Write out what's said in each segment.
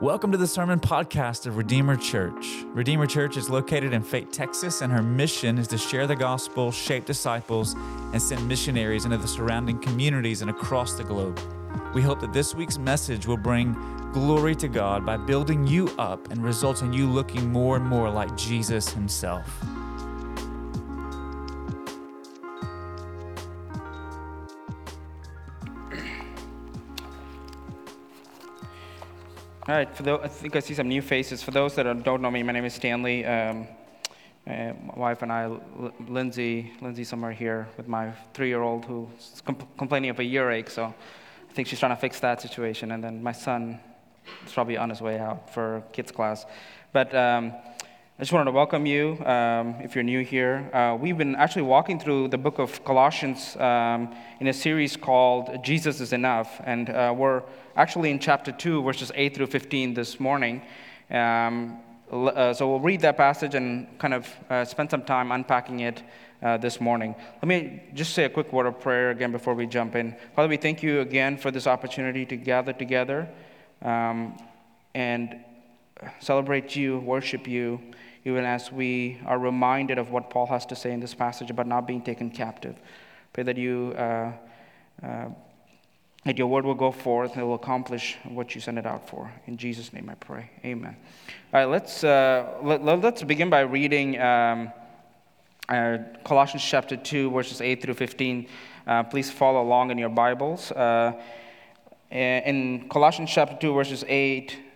Welcome to the Sermon Podcast of Redeemer Church. Redeemer Church is located in Fate, Texas, and her mission is to share the gospel, shape disciples, and send missionaries into the surrounding communities and across the globe. We hope that this week's message will bring glory to God by building you up and result in you looking more and more like Jesus Himself. All right, for those, I think I see some new faces. For those that don't know me, my name is Stanley. Um, uh, my wife and I, Lindsay, Lindsay somewhere here with my three-year-old who's comp- complaining of a earache, so I think she's trying to fix that situation. And then my son is probably on his way out for kids class. But um, I just wanted to welcome you um, if you're new here. Uh, we've been actually walking through the book of Colossians um, in a series called Jesus is Enough, and uh, we're actually in chapter 2, verses 8 through 15 this morning. Um, uh, so we'll read that passage and kind of uh, spend some time unpacking it uh, this morning. Let me just say a quick word of prayer again before we jump in. Father, we thank you again for this opportunity to gather together um, and celebrate you, worship you, even as we are reminded of what Paul has to say in this passage about not being taken captive. Pray that you. Uh, uh, that your word will go forth and it will accomplish what you sent it out for. In Jesus' name I pray. Amen. All right, let's, uh, let, us begin by reading um, uh, Colossians chapter 2, verses 8 through 15. Uh, please follow along in your Bibles. Uh, in Colossians chapter 2, verses 8,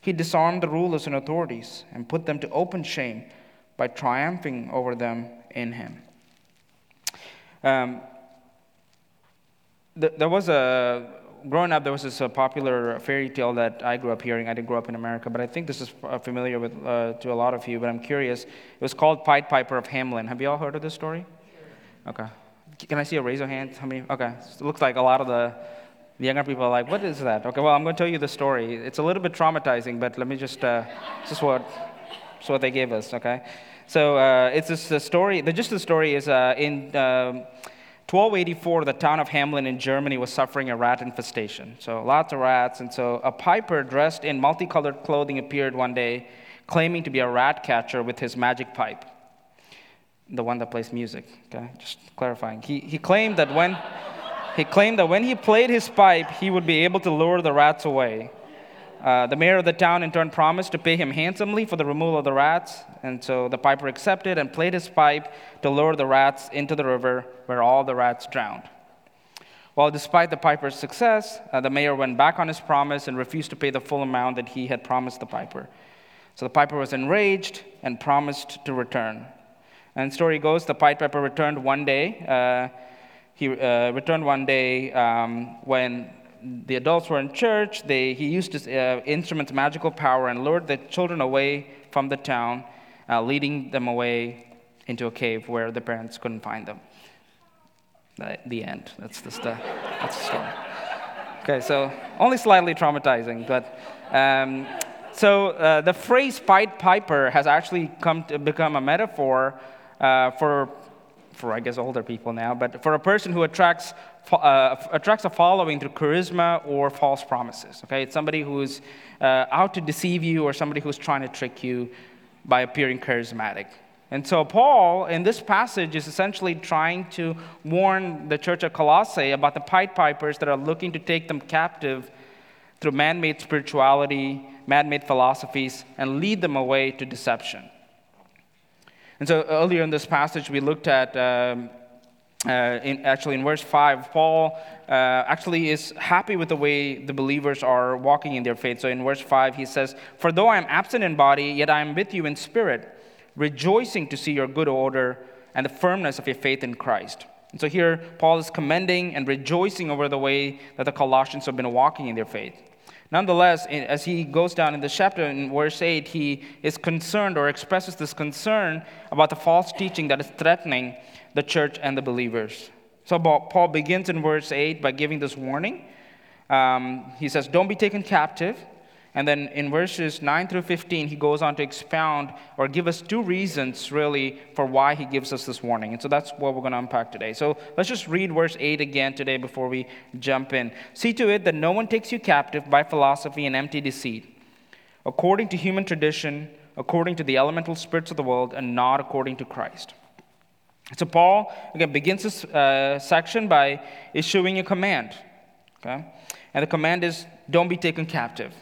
He disarmed the rulers and authorities and put them to open shame by triumphing over them in him. Um, th- there was a growing up, there was this uh, popular fairy tale that I grew up hearing. I didn't grow up in America, but I think this is uh, familiar with, uh, to a lot of you, but I'm curious. It was called Pied Piper of Hamelin. Have you all heard of this story? Okay. Can I see a raise of hands? How many? Okay. it looks like a lot of the, the younger people are like, what is that? Okay, well, I'm going to tell you the story. It's a little bit traumatizing, but let me just, uh, is what, is what they gave us, okay? So uh, it's this story, the gist of the story is uh, in, um, 1284, the town of Hamelin in Germany was suffering a rat infestation. So lots of rats. And so a piper dressed in multicolored clothing appeared one day, claiming to be a rat catcher with his magic pipe. The one that plays music, okay? Just clarifying. He, he claimed that when he claimed that when he played his pipe, he would be able to lure the rats away. Uh, the mayor of the town, in turn, promised to pay him handsomely for the removal of the rats, and so the piper accepted and played his pipe to lure the rats into the river, where all the rats drowned. Well, despite the piper's success, uh, the mayor went back on his promise and refused to pay the full amount that he had promised the piper. So the piper was enraged and promised to return. And story goes the Pipe piper returned one day. Uh, he uh, returned one day um, when the adults were in church, they, he used his uh, instrument's magical power and lured the children away from the town, uh, leading them away into a cave where the parents couldn't find them. The, the end. That's the, st- that's the story. Okay, so only slightly traumatizing, but um, so uh, the phrase Pied Piper has actually come to become a metaphor uh, for for I guess older people now, but for a person who attracts, uh, attracts a following through charisma or false promises. Okay, it's somebody who's uh, out to deceive you or somebody who's trying to trick you by appearing charismatic. And so Paul in this passage is essentially trying to warn the church of Colossae about the Pied Pipers that are looking to take them captive through man-made spirituality, man made philosophies and lead them away to deception. And so earlier in this passage, we looked at um, uh, in, actually in verse 5, Paul uh, actually is happy with the way the believers are walking in their faith. So in verse 5, he says, For though I am absent in body, yet I am with you in spirit, rejoicing to see your good order and the firmness of your faith in Christ. And so here, Paul is commending and rejoicing over the way that the Colossians have been walking in their faith. Nonetheless, as he goes down in the chapter in verse 8, he is concerned or expresses this concern about the false teaching that is threatening the church and the believers. So Paul begins in verse 8 by giving this warning. Um, he says, Don't be taken captive. And then in verses 9 through 15, he goes on to expound or give us two reasons, really, for why he gives us this warning. And so that's what we're going to unpack today. So let's just read verse 8 again today before we jump in. See to it that no one takes you captive by philosophy and empty deceit, according to human tradition, according to the elemental spirits of the world, and not according to Christ. So Paul, again, begins this uh, section by issuing a command. Okay? And the command is don't be taken captive.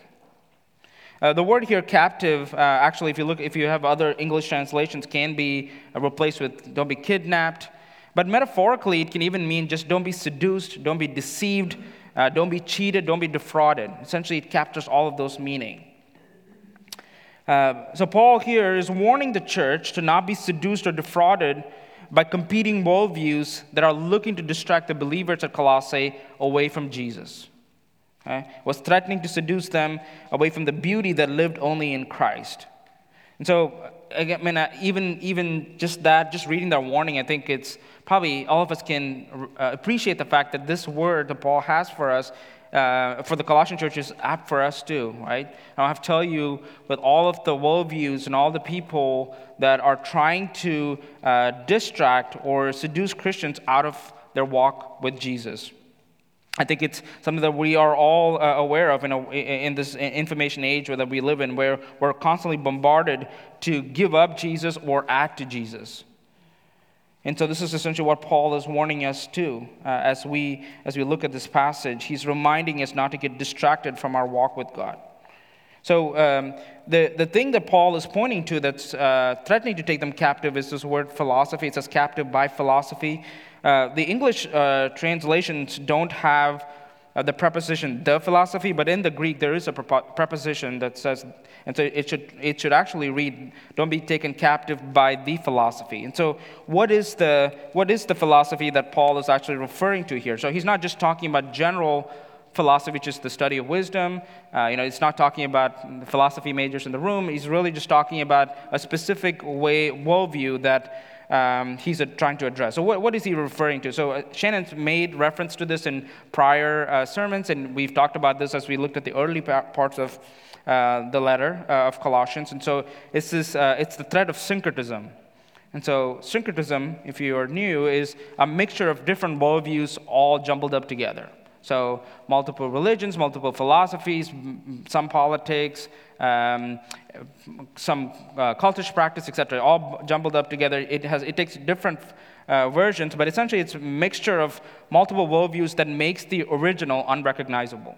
Uh, the word here, captive, uh, actually, if you look, if you have other English translations, can be replaced with don't be kidnapped. But metaphorically, it can even mean just don't be seduced, don't be deceived, uh, don't be cheated, don't be defrauded. Essentially, it captures all of those meaning. Uh, so Paul here is warning the church to not be seduced or defrauded by competing worldviews that are looking to distract the believers at Colossae away from Jesus was threatening to seduce them away from the beauty that lived only in Christ. And so, again, I mean, even, even just that, just reading that warning, I think it's probably all of us can uh, appreciate the fact that this word that Paul has for us, uh, for the Colossian church, is apt for us too, right? And I have to tell you, with all of the worldviews and all the people that are trying to uh, distract or seduce Christians out of their walk with Jesus. I think it's something that we are all uh, aware of in, a, in this information age that we live in, where we're constantly bombarded to give up Jesus or add to Jesus. And so, this is essentially what Paul is warning us to uh, as, we, as we look at this passage. He's reminding us not to get distracted from our walk with God. So, um, the, the thing that Paul is pointing to that's uh, threatening to take them captive is this word philosophy. It says captive by philosophy. Uh, the English uh, translations don't have uh, the preposition the philosophy, but in the Greek there is a preposition that says, and so it should, it should actually read, don't be taken captive by the philosophy. And so, what is, the, what is the philosophy that Paul is actually referring to here? So, he's not just talking about general philosophy, is the study of wisdom. Uh, you know, it's not talking about philosophy majors in the room. He's really just talking about a specific way, worldview that um, he's trying to address. So, what, what is he referring to? So, uh, Shannon's made reference to this in prior uh, sermons, and we've talked about this as we looked at the early parts of uh, the letter uh, of Colossians. And so, it's, this, uh, it's the threat of syncretism. And so, syncretism, if you are new, is a mixture of different worldviews all jumbled up together. So, multiple religions, multiple philosophies, some politics, um, some uh, cultish practice, etc., all jumbled up together. It, has, it takes different uh, versions, but essentially it's a mixture of multiple worldviews that makes the original unrecognizable.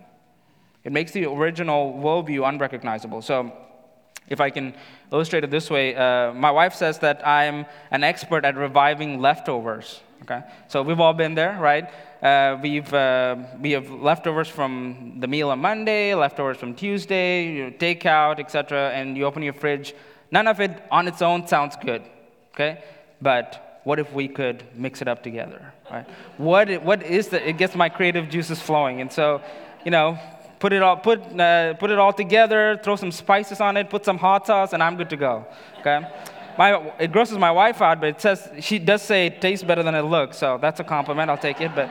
It makes the original worldview unrecognizable. So, if I can illustrate it this way, uh, my wife says that I'm an expert at reviving leftovers. Okay, so we've all been there, right? Uh, we've, uh, we have leftovers from the meal on Monday, leftovers from Tuesday, you know, takeout, etc., and you open your fridge. None of it on its own sounds good, okay? But what if we could mix it up together, right? What, what is the, it gets my creative juices flowing. And so, you know, put it all, put, uh, put it all together, throw some spices on it, put some hot sauce, and I'm good to go, okay? My, it grosses my wife out, but it says, she does say it tastes better than it looks, so that's a compliment, I'll take it. But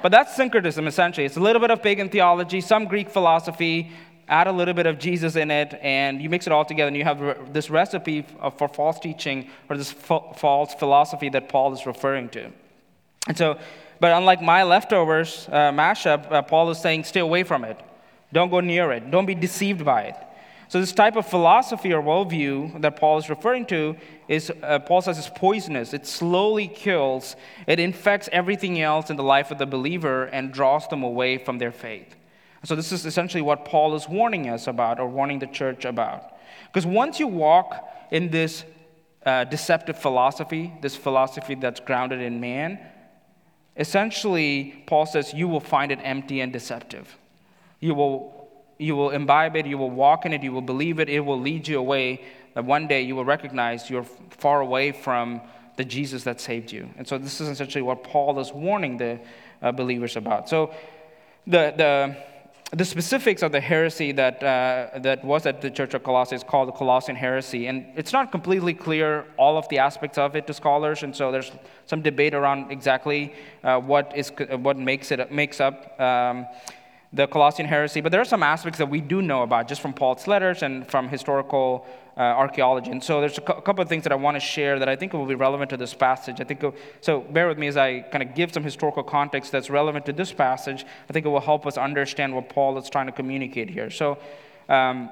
but that's syncretism, essentially. It's a little bit of pagan theology, some Greek philosophy, add a little bit of Jesus in it, and you mix it all together, and you have this recipe for false teaching or this false philosophy that Paul is referring to. And so, but unlike my leftovers uh, mashup, uh, Paul is saying, stay away from it. Don't go near it. Don't be deceived by it. So, this type of philosophy or worldview that Paul is referring to is, uh, Paul says, is poisonous. It slowly kills, it infects everything else in the life of the believer and draws them away from their faith. So, this is essentially what Paul is warning us about or warning the church about. Because once you walk in this uh, deceptive philosophy, this philosophy that's grounded in man, essentially, Paul says you will find it empty and deceptive. You will, you will imbibe it, you will walk in it, you will believe it, it will lead you away. That one day you will recognize you're far away from the Jesus that saved you. And so, this is essentially what Paul is warning the uh, believers about. So, the, the the specifics of the heresy that, uh, that was at the Church of Colossae is called the Colossian heresy. And it's not completely clear all of the aspects of it to scholars, and so there's some debate around exactly uh, what, is, what makes, it, makes up um, the Colossian heresy. But there are some aspects that we do know about just from Paul's letters and from historical uh, archaeology. And so there's a, cu- a couple of things that I want to share that I think will be relevant to this passage. I think so. Bear with me as I kind of give some historical context that's relevant to this passage. I think it will help us understand what Paul is trying to communicate here. So. Um,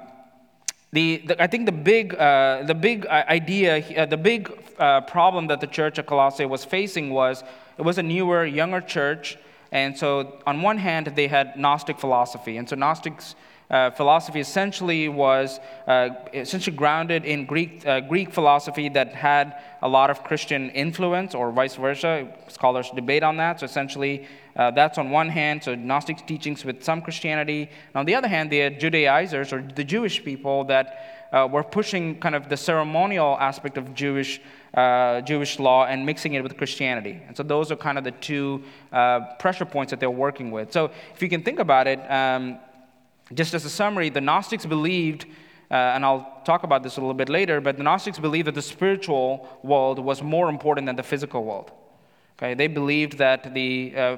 the, the, I think the big, uh, the big uh, idea, uh, the big uh, problem that the church of Colossae was facing was it was a newer, younger church. And so, on one hand, they had Gnostic philosophy. And so, Gnostics uh, philosophy essentially was uh, essentially grounded in Greek, uh, Greek philosophy that had a lot of Christian influence, or vice versa. Scholars debate on that. So essentially, uh, that's on one hand, so Gnostic teachings with some Christianity. And on the other hand, they had Judaizers, or the Jewish people that uh, were pushing kind of the ceremonial aspect of Jewish. Uh, Jewish law and mixing it with Christianity. And so those are kind of the two uh, pressure points that they're working with. So if you can think about it, um, just as a summary, the Gnostics believed, uh, and I'll talk about this a little bit later, but the Gnostics believed that the spiritual world was more important than the physical world. Okay, they believed that the uh,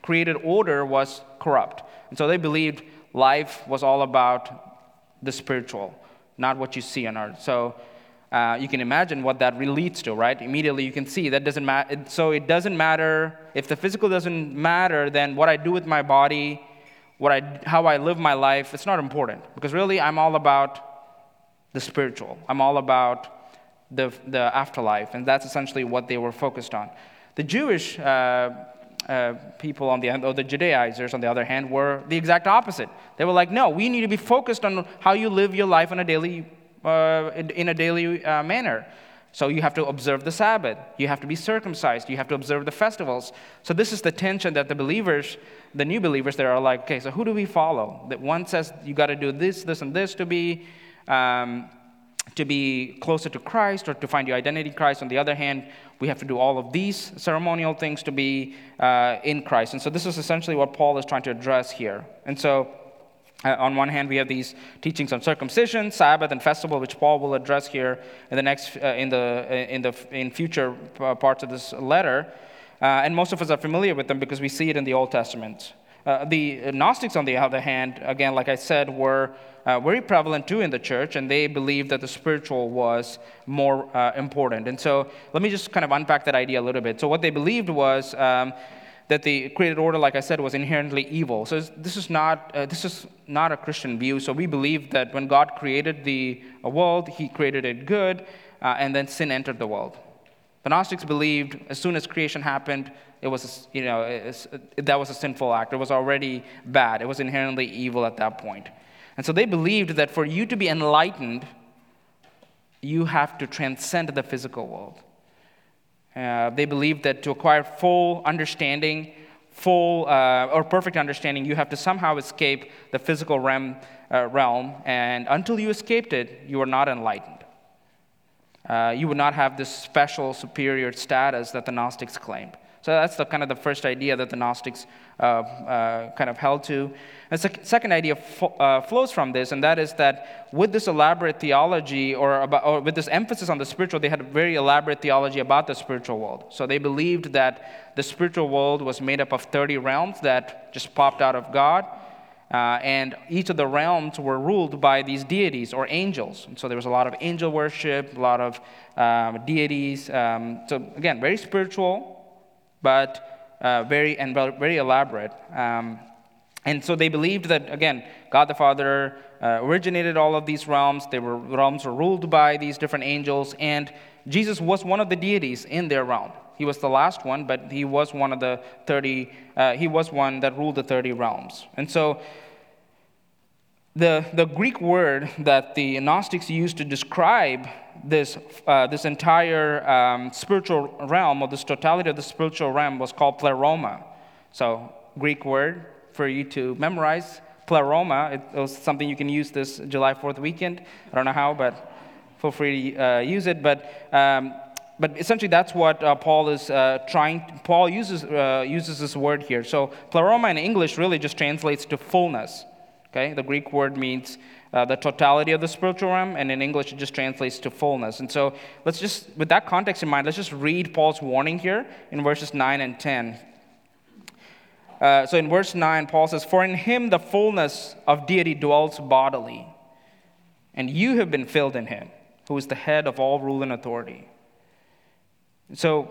created order was corrupt. And so they believed life was all about the spiritual, not what you see on earth. So uh, you can imagine what that really leads to, right? Immediately you can see that doesn't matter. So it doesn't matter if the physical doesn't matter, then what I do with my body what I, how I live my life, it's not important because really I'm all about the spiritual. I'm all about the, the afterlife, and that's essentially what they were focused on. The Jewish uh, uh, people on the end, or the Judaizers on the other hand, were the exact opposite. They were like, no, we need to be focused on how you live your life on a daily, uh, in a daily uh, manner. So you have to observe the Sabbath. You have to be circumcised. You have to observe the festivals. So this is the tension that the believers, the new believers, they are like, okay, so who do we follow? That one says you got to do this, this, and this to be um, to be closer to Christ or to find your identity in Christ. On the other hand, we have to do all of these ceremonial things to be uh, in Christ. And so this is essentially what Paul is trying to address here. And so uh, on one hand, we have these teachings on circumcision, Sabbath, and festival, which Paul will address here in the next, uh, in the, uh, in the, in future uh, parts of this letter. Uh, and most of us are familiar with them because we see it in the Old Testament. Uh, the Gnostics, on the other hand, again, like I said, were very prevalent too in the church, and they believed that the spiritual was more important. And so, let me just kind of unpack that idea a little bit. So, what they believed was. Um, that the created order, like I said, was inherently evil. So this is not, uh, this is not a Christian view. So we believe that when God created the world, He created it good, uh, and then sin entered the world. The Gnostics believed as soon as creation happened, it was, you know, it, that was a sinful act. It was already bad. It was inherently evil at that point. And so they believed that for you to be enlightened, you have to transcend the physical world. Uh, they believe that to acquire full understanding, full uh, or perfect understanding, you have to somehow escape the physical realm, uh, realm and until you escaped it, you are not enlightened. Uh, you would not have this special superior status that the Gnostics claimed. So that's the kind of the first idea that the Gnostics uh, uh, kind of held to. And the second idea fo- uh, flows from this, and that is that with this elaborate theology, or, about, or with this emphasis on the spiritual, they had a very elaborate theology about the spiritual world. So they believed that the spiritual world was made up of 30 realms that just popped out of God. Uh, and each of the realms were ruled by these deities or angels. And so there was a lot of angel worship, a lot of um, deities. Um, so again, very spiritual, but uh, very and very elaborate. Um, and so they believed that again, God the Father uh, originated all of these realms. They were realms were ruled by these different angels, and Jesus was one of the deities in their realm. He was the last one, but he was one of the thirty. Uh, he was one that ruled the thirty realms. And so The, the Greek word that the Gnostics used to describe this, uh, this entire um, spiritual realm, or this totality of the spiritual realm, was called pleroma. So, Greek word for you to memorize pleroma. It was something you can use this July 4th weekend. I don't know how, but feel free to uh, use it. But, um, but essentially, that's what uh, Paul is uh, trying. Paul uses, uh, uses this word here. So, pleroma in English really just translates to fullness. Okay, the Greek word means uh, the totality of the spiritual realm, and in English it just translates to fullness. And so let's just, with that context in mind, let's just read Paul's warning here in verses 9 and 10. Uh, so in verse 9, Paul says, For in him the fullness of deity dwells bodily, and you have been filled in him, who is the head of all rule and authority. So,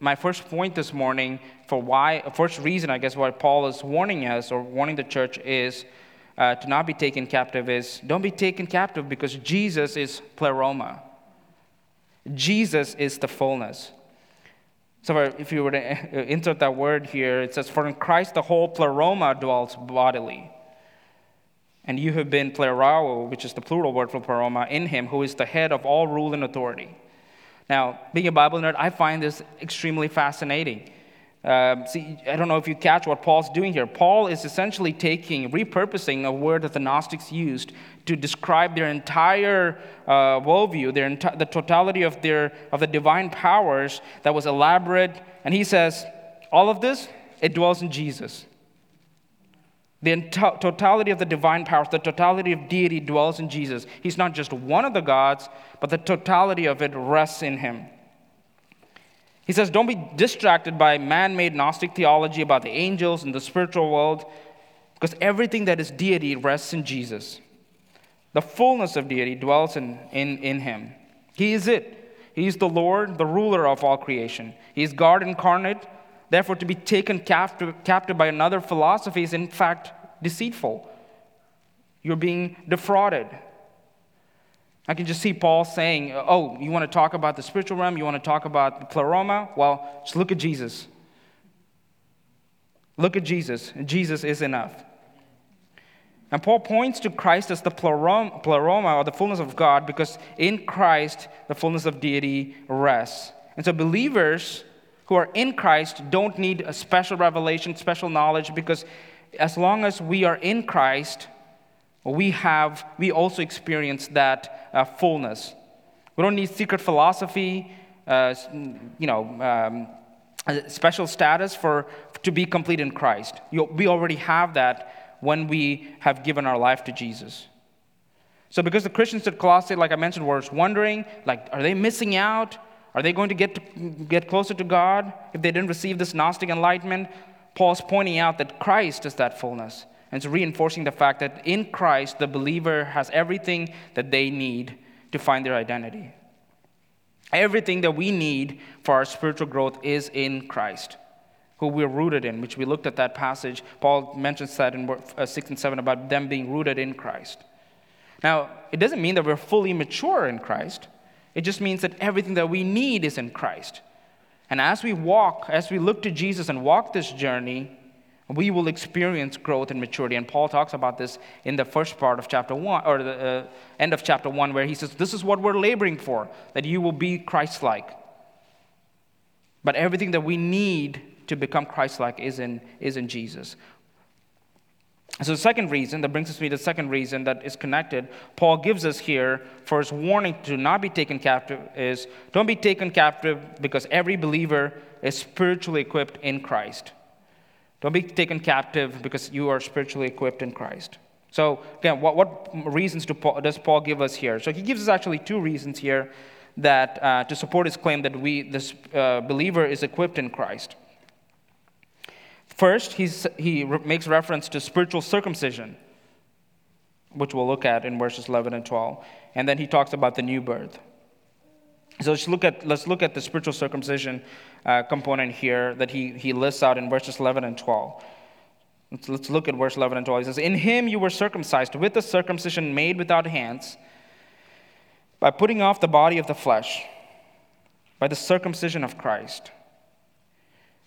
my first point this morning for why, first reason, I guess, why Paul is warning us or warning the church is uh, to not be taken captive is don't be taken captive because Jesus is pleroma. Jesus is the fullness. So if you were to insert that word here, it says, For in Christ the whole pleroma dwells bodily. And you have been plerao, which is the plural word for pleroma, in him, who is the head of all rule and authority. Now, being a Bible nerd, I find this extremely fascinating. Uh, see, I don't know if you catch what Paul's doing here. Paul is essentially taking, repurposing a word that the Gnostics used to describe their entire uh, worldview, their enti- the totality of, their, of the divine powers that was elaborate. And he says, all of this, it dwells in Jesus. The totality of the divine powers, the totality of deity dwells in Jesus. He's not just one of the gods, but the totality of it rests in him. He says, Don't be distracted by man made Gnostic theology about the angels and the spiritual world, because everything that is deity rests in Jesus. The fullness of deity dwells in, in, in him. He is it. He is the Lord, the ruler of all creation. He is God incarnate. Therefore, to be taken captive, captive by another philosophy is, in fact, deceitful. You're being defrauded. I can just see Paul saying, Oh, you want to talk about the spiritual realm? You want to talk about the pleroma? Well, just look at Jesus. Look at Jesus. Jesus is enough. And Paul points to Christ as the pleroma, or the fullness of God, because in Christ, the fullness of deity rests. And so, believers who are in Christ don't need a special revelation, special knowledge, because as long as we are in Christ, we have, we also experience that uh, fullness. We don't need secret philosophy, uh, you know, um, special status for to be complete in Christ. You, we already have that when we have given our life to Jesus. So, because the Christians at Colossae, like I mentioned, were wondering, like, are they missing out? Are they going to get, to get closer to God if they didn't receive this Gnostic enlightenment? Paul's pointing out that Christ is that fullness. And it's reinforcing the fact that in Christ, the believer has everything that they need to find their identity. Everything that we need for our spiritual growth is in Christ, who we're rooted in, which we looked at that passage. Paul mentions that in uh, 6 and 7 about them being rooted in Christ. Now, it doesn't mean that we're fully mature in Christ, it just means that everything that we need is in Christ. And as we walk, as we look to Jesus and walk this journey, we will experience growth and maturity. And Paul talks about this in the first part of chapter 1, or the uh, end of chapter 1, where he says, This is what we're laboring for, that you will be Christ like. But everything that we need to become Christ like is in, is in Jesus. So, the second reason, that brings us to the second reason that is connected, Paul gives us here for his warning to not be taken captive is don't be taken captive because every believer is spiritually equipped in Christ. Don't be taken captive because you are spiritually equipped in Christ. So, again, what, what reasons do Paul, does Paul give us here? So, he gives us actually two reasons here that uh, to support his claim that we, this uh, believer, is equipped in Christ. First, he's, he re- makes reference to spiritual circumcision, which we'll look at in verses 11 and 12. And then he talks about the new birth. So let's look at, let's look at the spiritual circumcision uh, component here that he, he lists out in verses 11 and 12. Let's, let's look at verse 11 and 12. He says, In him you were circumcised with the circumcision made without hands, by putting off the body of the flesh, by the circumcision of Christ,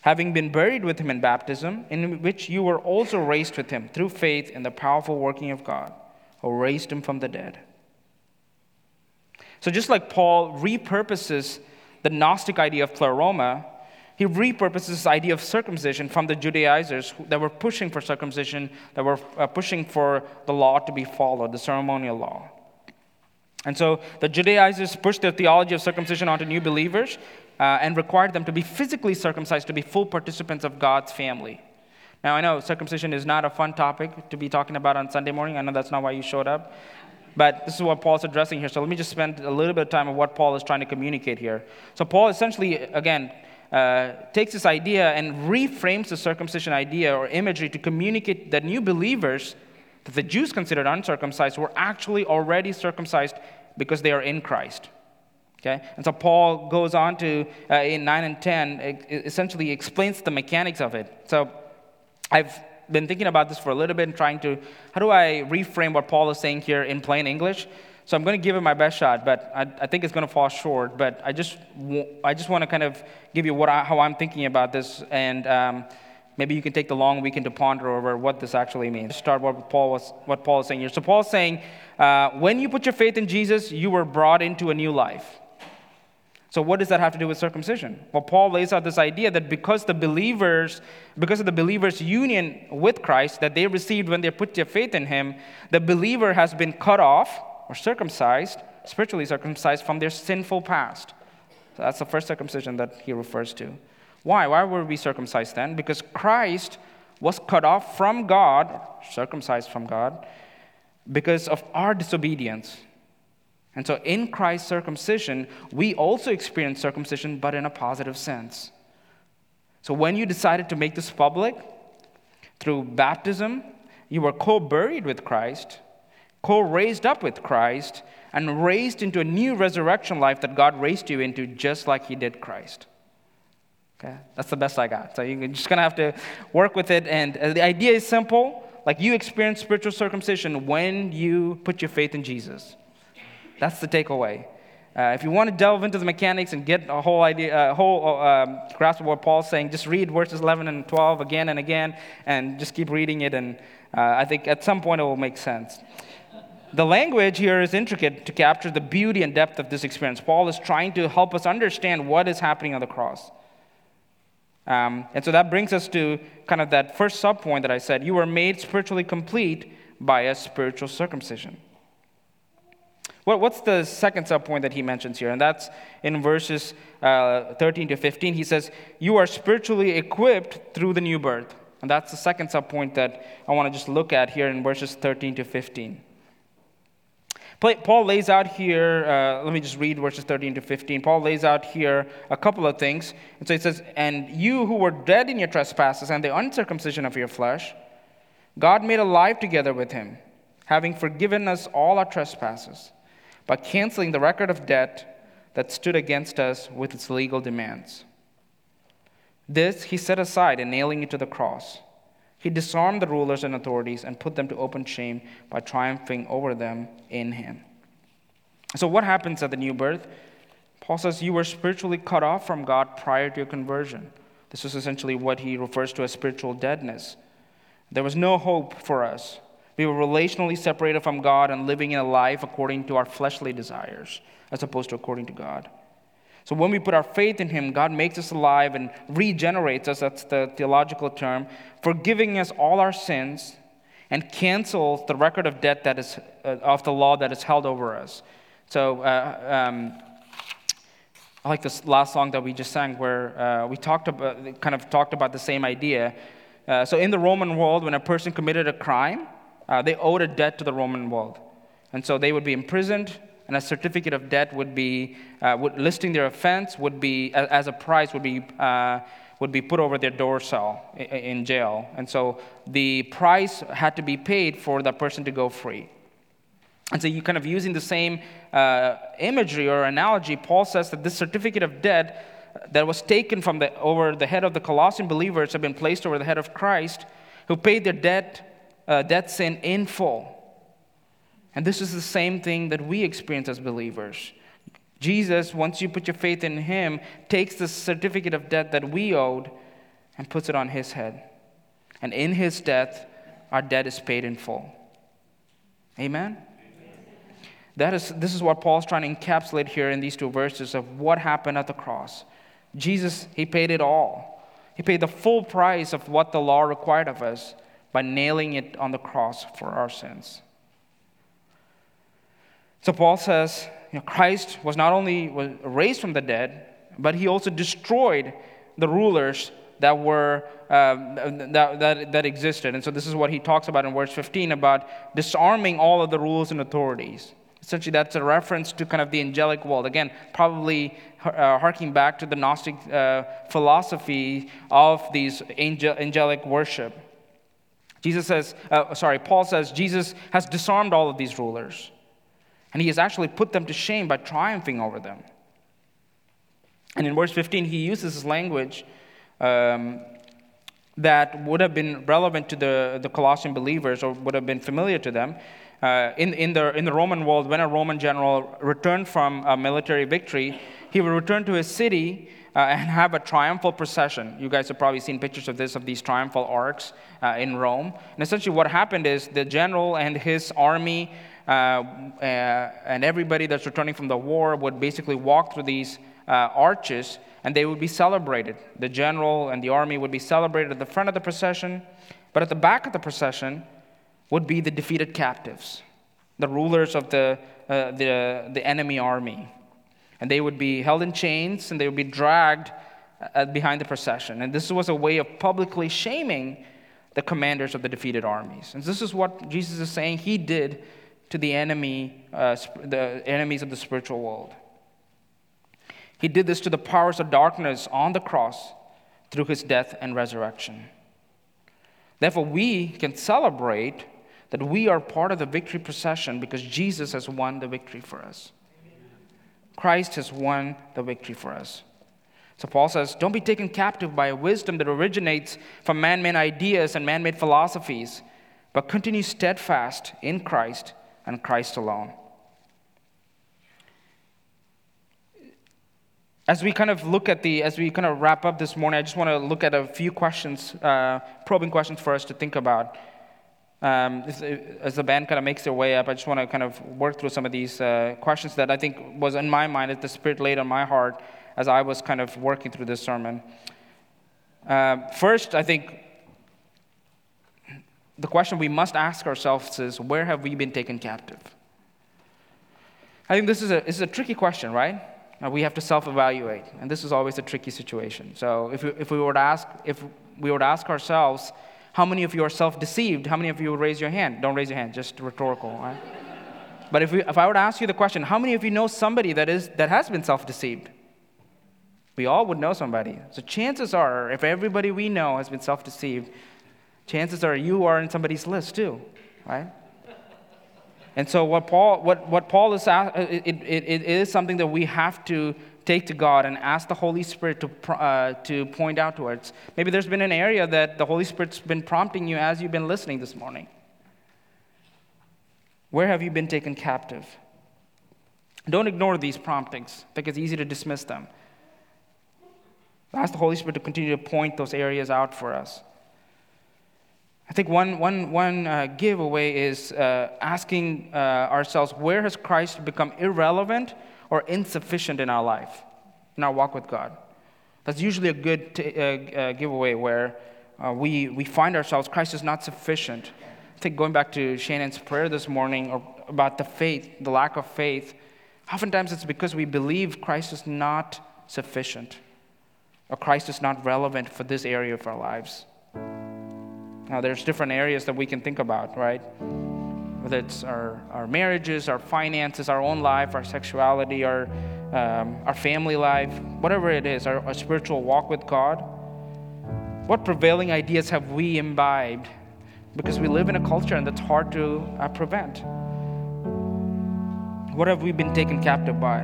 having been buried with him in baptism, in which you were also raised with him through faith in the powerful working of God, who raised him from the dead. So, just like Paul repurposes the Gnostic idea of pleroma, he repurposes this idea of circumcision from the Judaizers that were pushing for circumcision, that were uh, pushing for the law to be followed, the ceremonial law. And so the Judaizers pushed their theology of circumcision onto new believers uh, and required them to be physically circumcised to be full participants of God's family. Now, I know circumcision is not a fun topic to be talking about on Sunday morning. I know that's not why you showed up. But this is what Paul's addressing here. So let me just spend a little bit of time on what Paul is trying to communicate here. So, Paul essentially, again, uh, takes this idea and reframes the circumcision idea or imagery to communicate that new believers that the Jews considered uncircumcised were actually already circumcised because they are in Christ. Okay? And so Paul goes on to, uh, in 9 and 10, essentially explains the mechanics of it. So I've been thinking about this for a little bit and trying to, how do I reframe what Paul is saying here in plain English? So I'm going to give it my best shot, but I, I think it's going to fall short. But I just, I just want to kind of give you what I, how I'm thinking about this, and um, maybe you can take the long weekend to ponder over what this actually means. Start what Paul was, what Paul is saying here. So Paul's saying, uh, when you put your faith in Jesus, you were brought into a new life. So, what does that have to do with circumcision? Well, Paul lays out this idea that because the believers, because of the believers' union with Christ that they received when they put their faith in Him, the believer has been cut off or circumcised, spiritually circumcised from their sinful past. So that's the first circumcision that he refers to. Why? Why were we circumcised then? Because Christ was cut off from God, circumcised from God, because of our disobedience. And so in Christ's circumcision, we also experience circumcision, but in a positive sense. So when you decided to make this public through baptism, you were co buried with Christ, co raised up with Christ, and raised into a new resurrection life that God raised you into, just like He did Christ. Okay? That's the best I got. So you're just going to have to work with it. And uh, the idea is simple like you experience spiritual circumcision when you put your faith in Jesus. That's the takeaway. Uh, if you want to delve into the mechanics and get a whole idea, a uh, whole uh, um, grasp of what Paul's saying, just read verses 11 and 12 again and again, and just keep reading it. And uh, I think at some point it will make sense. The language here is intricate to capture the beauty and depth of this experience. Paul is trying to help us understand what is happening on the cross. Um, and so that brings us to kind of that first subpoint that I said you were made spiritually complete by a spiritual circumcision. What, what's the second subpoint that he mentions here? And that's in verses uh, 13 to 15. He says, You are spiritually equipped through the new birth. And that's the second subpoint that I want to just look at here in verses 13 to 15. Paul lays out here, uh, let me just read verses 13 to 15. Paul lays out here a couple of things. And so he says, And you who were dead in your trespasses and the uncircumcision of your flesh, God made alive together with him, having forgiven us all our trespasses, by canceling the record of debt that stood against us with its legal demands. This he set aside and nailing it to the cross. He disarmed the rulers and authorities and put them to open shame by triumphing over them in him. So, what happens at the new birth? Paul says, You were spiritually cut off from God prior to your conversion. This is essentially what he refers to as spiritual deadness. There was no hope for us. We were relationally separated from God and living in a life according to our fleshly desires, as opposed to according to God. So when we put our faith in Him, God makes us alive and regenerates us, that's the theological term, forgiving us all our sins and cancels the record of debt that is uh, of the law that is held over us. So uh, um, I like this last song that we just sang where uh, we talked about, kind of talked about the same idea. Uh, so in the Roman world, when a person committed a crime, uh, they owed a debt to the Roman world. And so they would be imprisoned and a certificate of debt would be uh, would, listing their offense would be as a price would be uh, would be put over their door cell in jail and so the price had to be paid for the person to go free and so you kind of using the same uh, imagery or analogy paul says that this certificate of debt that was taken from the over the head of the colossian believers have been placed over the head of christ who paid their debt uh, debt sin in full and this is the same thing that we experience as believers. Jesus, once you put your faith in Him, takes the certificate of debt that we owed and puts it on His head. And in His death, our debt is paid in full. Amen? That is, this is what Paul's trying to encapsulate here in these two verses of what happened at the cross. Jesus, he paid it all. He paid the full price of what the law required of us by nailing it on the cross for our sins. So Paul says, you know, Christ was not only raised from the dead, but he also destroyed the rulers that were uh, that, that, that existed. And so this is what he talks about in verse 15 about disarming all of the rules and authorities. Essentially, that's a reference to kind of the angelic world. Again, probably uh, harking back to the Gnostic uh, philosophy of these angel, angelic worship. Jesus says, uh, sorry, Paul says Jesus has disarmed all of these rulers. And he has actually put them to shame by triumphing over them. And in verse 15, he uses this language um, that would have been relevant to the, the Colossian believers or would have been familiar to them. Uh, in, in, the, in the Roman world, when a Roman general returned from a military victory, he would return to his city uh, and have a triumphal procession. You guys have probably seen pictures of this, of these triumphal arcs uh, in Rome. And essentially, what happened is the general and his army uh, uh, and everybody that's returning from the war would basically walk through these uh, arches and they would be celebrated. The general and the army would be celebrated at the front of the procession, but at the back of the procession would be the defeated captives, the rulers of the, uh, the, the enemy army. And they would be held in chains and they would be dragged uh, behind the procession. And this was a way of publicly shaming the commanders of the defeated armies. And this is what Jesus is saying he did to the enemy, uh, the enemies of the spiritual world. He did this to the powers of darkness on the cross through his death and resurrection. Therefore, we can celebrate that we are part of the victory procession because Jesus has won the victory for us. Christ has won the victory for us. So Paul says, Don't be taken captive by a wisdom that originates from man made ideas and man made philosophies, but continue steadfast in Christ and Christ alone. As we kind of look at the, as we kind of wrap up this morning, I just want to look at a few questions, uh, probing questions for us to think about. Um, as, as, the band kind of makes their way up, I just want to kind of work through some of these uh, questions that I think was in my mind, that the Spirit laid on my heart as I was kind of working through this sermon. Uh, first, I think the question we must ask ourselves is where have we been taken captive? I think this is a, this is a tricky question, right? Uh, we have to self evaluate, and this is always a tricky situation. So, if we, if we were to ask, if we were to ask ourselves, how many of you are self deceived? How many of you raise your hand? Don't raise your hand, just rhetorical, right? but if, we, if I were to ask you the question, how many of you know somebody that, is, that has been self deceived? We all would know somebody. So chances are, if everybody we know has been self deceived, chances are you are in somebody's list too, right? And so what Paul, what, what Paul is, it, it, it is something that we have to take to God and ask the Holy Spirit to, uh, to point out towards. Maybe there's been an area that the Holy Spirit's been prompting you as you've been listening this morning. Where have you been taken captive? Don't ignore these promptings. because it's easy to dismiss them. Ask the Holy Spirit to continue to point those areas out for us. I think one, one, one uh, giveaway is uh, asking uh, ourselves where has Christ become irrelevant or insufficient in our life, in our walk with God. That's usually a good t- uh, uh, giveaway where uh, we, we find ourselves, Christ is not sufficient. I think going back to Shannon's prayer this morning or about the faith, the lack of faith, oftentimes it's because we believe Christ is not sufficient or Christ is not relevant for this area of our lives. Now, there's different areas that we can think about, right? Whether it's our, our marriages, our finances, our own life, our sexuality, our, um, our family life, whatever it is, our, our spiritual walk with God. What prevailing ideas have we imbibed? Because we live in a culture and that's hard to uh, prevent. What have we been taken captive by?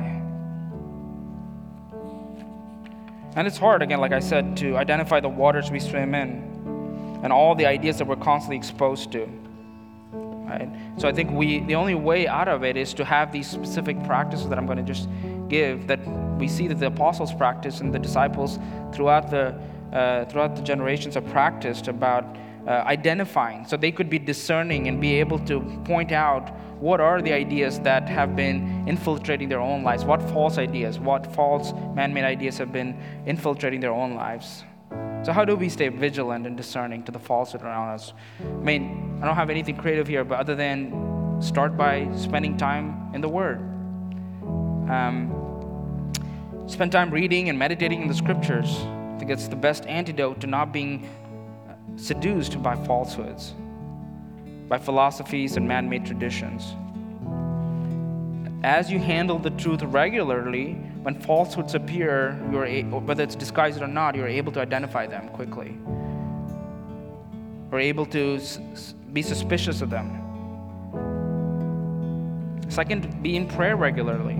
And it's hard, again, like I said, to identify the waters we swim in and all the ideas that we're constantly exposed to. Right? So I think we the only way out of it is to have these specific practices that I'm going to just give that we see that the apostles practice and the disciples throughout the uh, throughout the generations have practiced about uh, identifying so they could be discerning and be able to point out what are the ideas that have been infiltrating their own lives? What false ideas, what false man made ideas have been infiltrating their own lives? So, how do we stay vigilant and discerning to the falsehood around us? I mean, I don't have anything creative here, but other than start by spending time in the Word. Um, spend time reading and meditating in the scriptures. I think it's the best antidote to not being seduced by falsehoods, by philosophies and man made traditions. As you handle the truth regularly, when falsehoods appear, you're a, whether it's disguised or not, you're able to identify them quickly. We're able to s- be suspicious of them. Second, be in prayer regularly.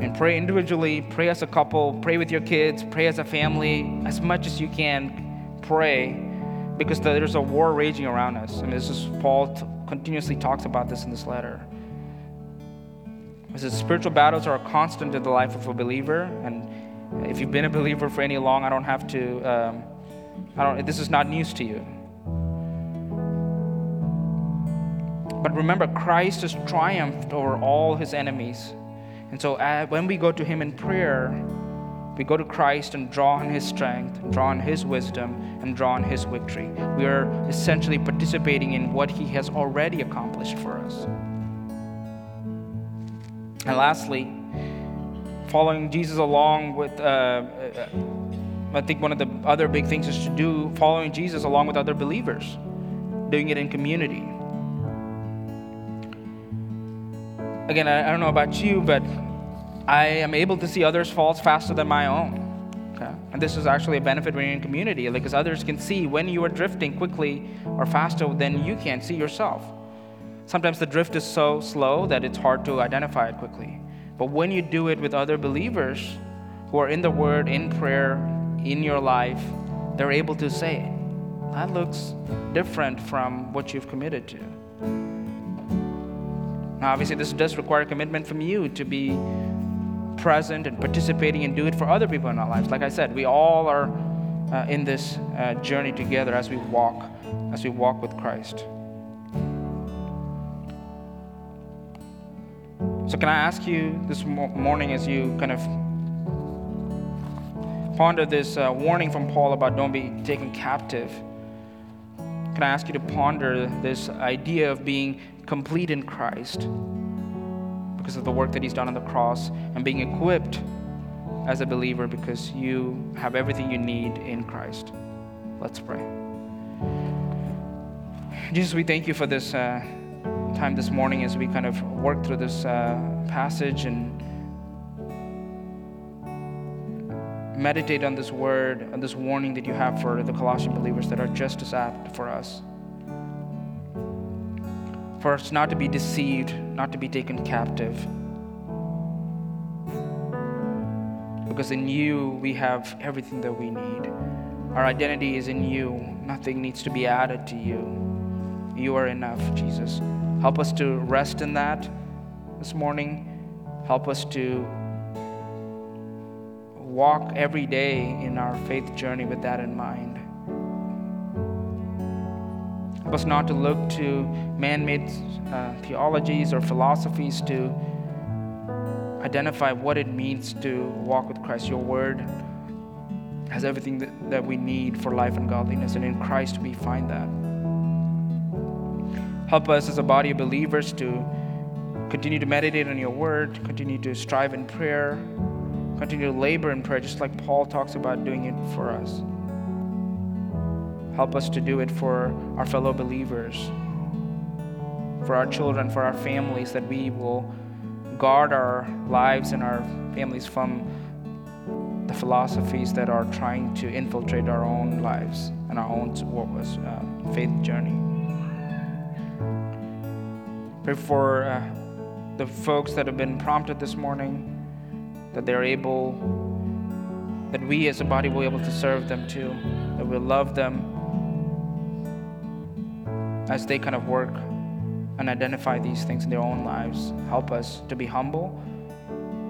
And pray individually, pray as a couple, pray with your kids, pray as a family, as much as you can. Pray because there's a war raging around us. And this is Paul t- continuously talks about this in this letter. Because spiritual battles are a constant in the life of a believer, and if you've been a believer for any long, I don't have to. Um, I don't. This is not news to you. But remember, Christ has triumphed over all his enemies, and so uh, when we go to Him in prayer, we go to Christ and draw on His strength, draw on His wisdom, and draw on His victory. We are essentially participating in what He has already accomplished for us. And lastly, following Jesus along with, uh, uh, I think one of the other big things is to do following Jesus along with other believers, doing it in community. Again, I, I don't know about you, but I am able to see others' faults faster than my own. Okay? And this is actually a benefit when you're in community, because others can see when you are drifting quickly or faster than you can see yourself. Sometimes the drift is so slow that it's hard to identify it quickly. But when you do it with other believers who are in the Word, in prayer, in your life, they're able to say, that looks different from what you've committed to. Now, obviously, this does require commitment from you to be present and participating and do it for other people in our lives. Like I said, we all are uh, in this uh, journey together as we walk, as we walk with Christ. So, can I ask you this morning as you kind of ponder this uh, warning from Paul about don't be taken captive? Can I ask you to ponder this idea of being complete in Christ because of the work that He's done on the cross and being equipped as a believer because you have everything you need in Christ? Let's pray. Jesus, we thank you for this. Uh, time this morning as we kind of work through this uh, passage and meditate on this word, on this warning that you have for the Colossian believers that are just as apt for us. For us not to be deceived, not to be taken captive. Because in you we have everything that we need. Our identity is in you. Nothing needs to be added to you. You are enough, Jesus. Help us to rest in that this morning. Help us to walk every day in our faith journey with that in mind. Help us not to look to man made uh, theologies or philosophies to identify what it means to walk with Christ. Your word has everything that, that we need for life and godliness, and in Christ we find that. Help us as a body of believers to continue to meditate on your word, continue to strive in prayer, continue to labor in prayer, just like Paul talks about doing it for us. Help us to do it for our fellow believers, for our children, for our families, that we will guard our lives and our families from the philosophies that are trying to infiltrate our own lives and our own uh, faith journey. Pray for uh, the folks that have been prompted this morning, that they're able, that we as a body will be able to serve them too, that we'll love them as they kind of work and identify these things in their own lives. Help us to be humble,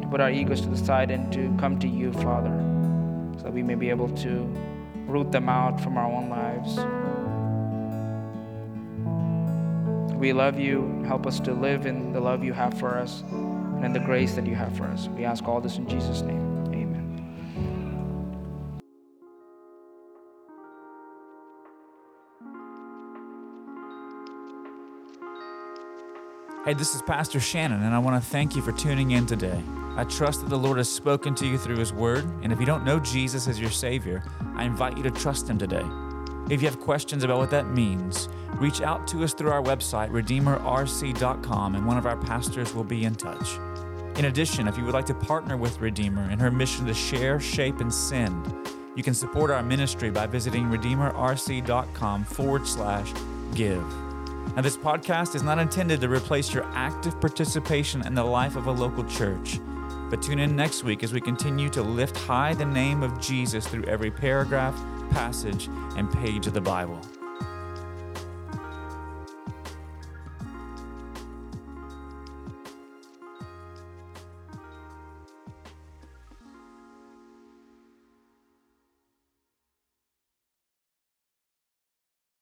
to put our egos to the side, and to come to you, Father, so that we may be able to root them out from our own lives. We love you. Help us to live in the love you have for us and in the grace that you have for us. We ask all this in Jesus' name. Amen. Hey, this is Pastor Shannon, and I want to thank you for tuning in today. I trust that the Lord has spoken to you through His Word, and if you don't know Jesus as your Savior, I invite you to trust Him today. If you have questions about what that means, reach out to us through our website, redeemerrc.com, and one of our pastors will be in touch. In addition, if you would like to partner with Redeemer in her mission to share, shape, and send, you can support our ministry by visiting redeemerrc.com forward slash give. Now, this podcast is not intended to replace your active participation in the life of a local church. But tune in next week as we continue to lift high the name of Jesus through every paragraph, passage, and page of the Bible.